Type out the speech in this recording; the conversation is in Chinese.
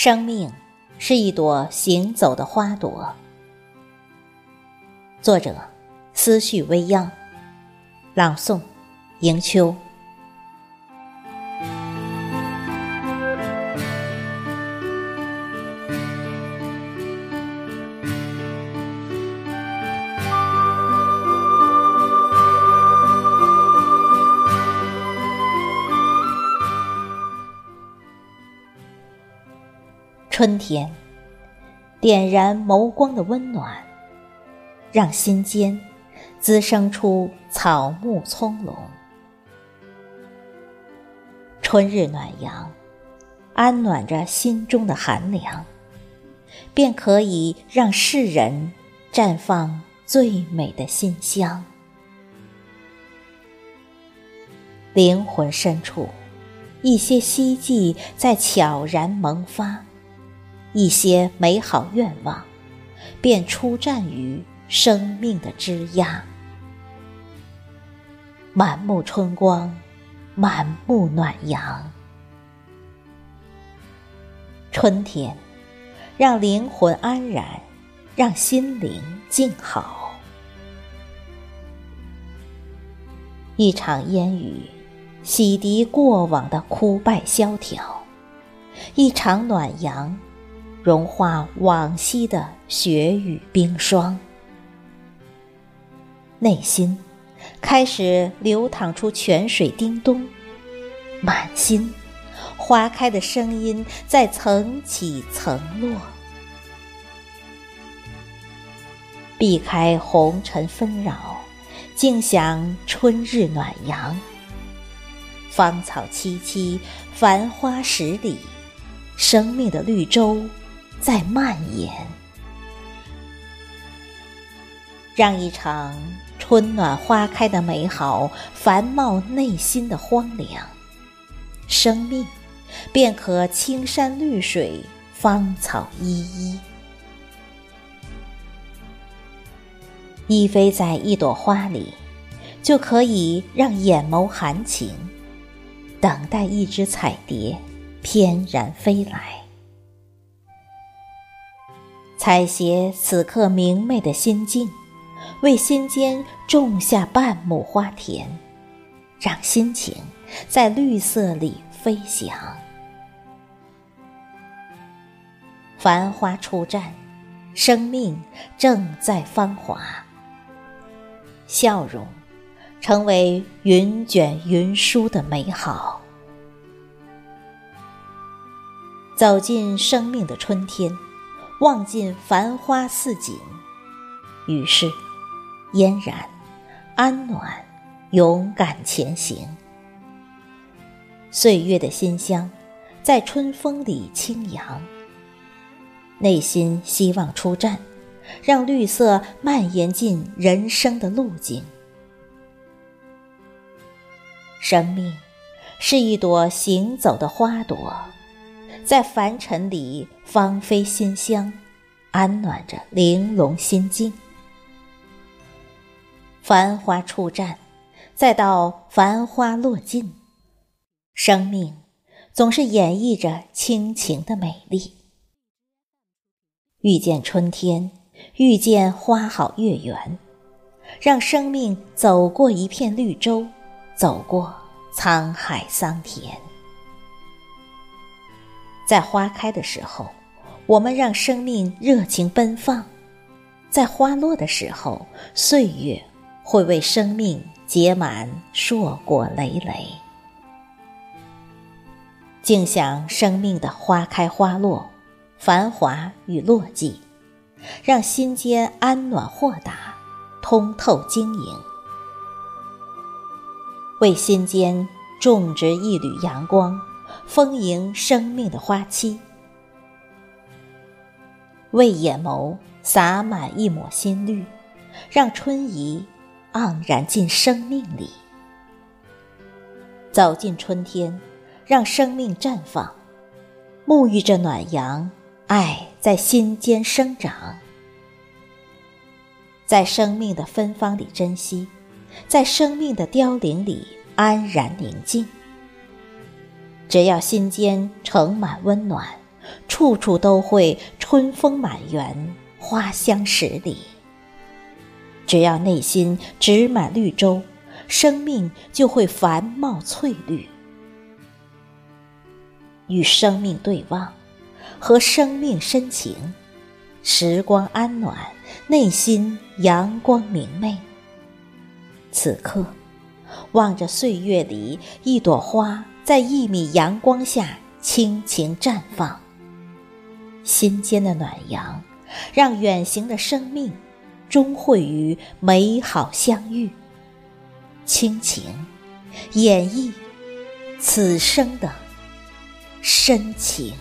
生命是一朵行走的花朵。作者：思绪未央，朗诵：迎秋。春天，点燃眸光的温暖，让心间滋生出草木葱茏。春日暖阳，安暖着心中的寒凉，便可以让世人绽放最美的馨香。灵魂深处，一些希冀在悄然萌发。一些美好愿望，便出战于生命的枝桠。满目春光，满目暖阳。春天，让灵魂安然，让心灵静好。一场烟雨，洗涤过往的枯败萧条；一场暖阳。融化往昔的雪雨冰霜，内心开始流淌出泉水叮咚，满心花开的声音在层起层落。避开红尘纷扰，静享春日暖阳。芳草萋萋，繁花十里，生命的绿洲。在蔓延，让一场春暖花开的美好繁茂内心的荒凉，生命便可青山绿水，芳草依依。依偎在一朵花里，就可以让眼眸含情，等待一只彩蝶翩然飞来。采撷此刻明媚的心境，为心间种下半亩花田，让心情在绿色里飞翔。繁花初绽，生命正在芳华。笑容，成为云卷云舒的美好。走进生命的春天。望尽繁花似锦，于是嫣然、安暖、勇敢前行。岁月的馨香在春风里轻扬，内心希望出战，让绿色蔓延进人生的路径。生命是一朵行走的花朵。在凡尘里芳菲馨香，安暖着玲珑心境。繁花初绽，再到繁花落尽，生命总是演绎着亲情的美丽。遇见春天，遇见花好月圆，让生命走过一片绿洲，走过沧海桑田。在花开的时候，我们让生命热情奔放；在花落的时候，岁月会为生命结满硕果累累。静享生命的花开花落、繁华与落寂，让心间安暖豁达、通透晶莹，为心间种植一缕阳光。丰盈生命的花期，为眼眸洒满一抹新绿，让春意盎然进生命里。走进春天，让生命绽放，沐浴着暖阳，爱在心间生长，在生命的芬芳里珍惜，在生命的凋零里安然宁静。只要心间盛满温暖，处处都会春风满园，花香十里。只要内心植满绿洲，生命就会繁茂翠绿。与生命对望，和生命深情，时光安暖，内心阳光明媚。此刻，望着岁月里一朵花在一米阳光下倾情绽放，心间的暖阳，让远行的生命终会与美好相遇。亲情演绎此生的深情。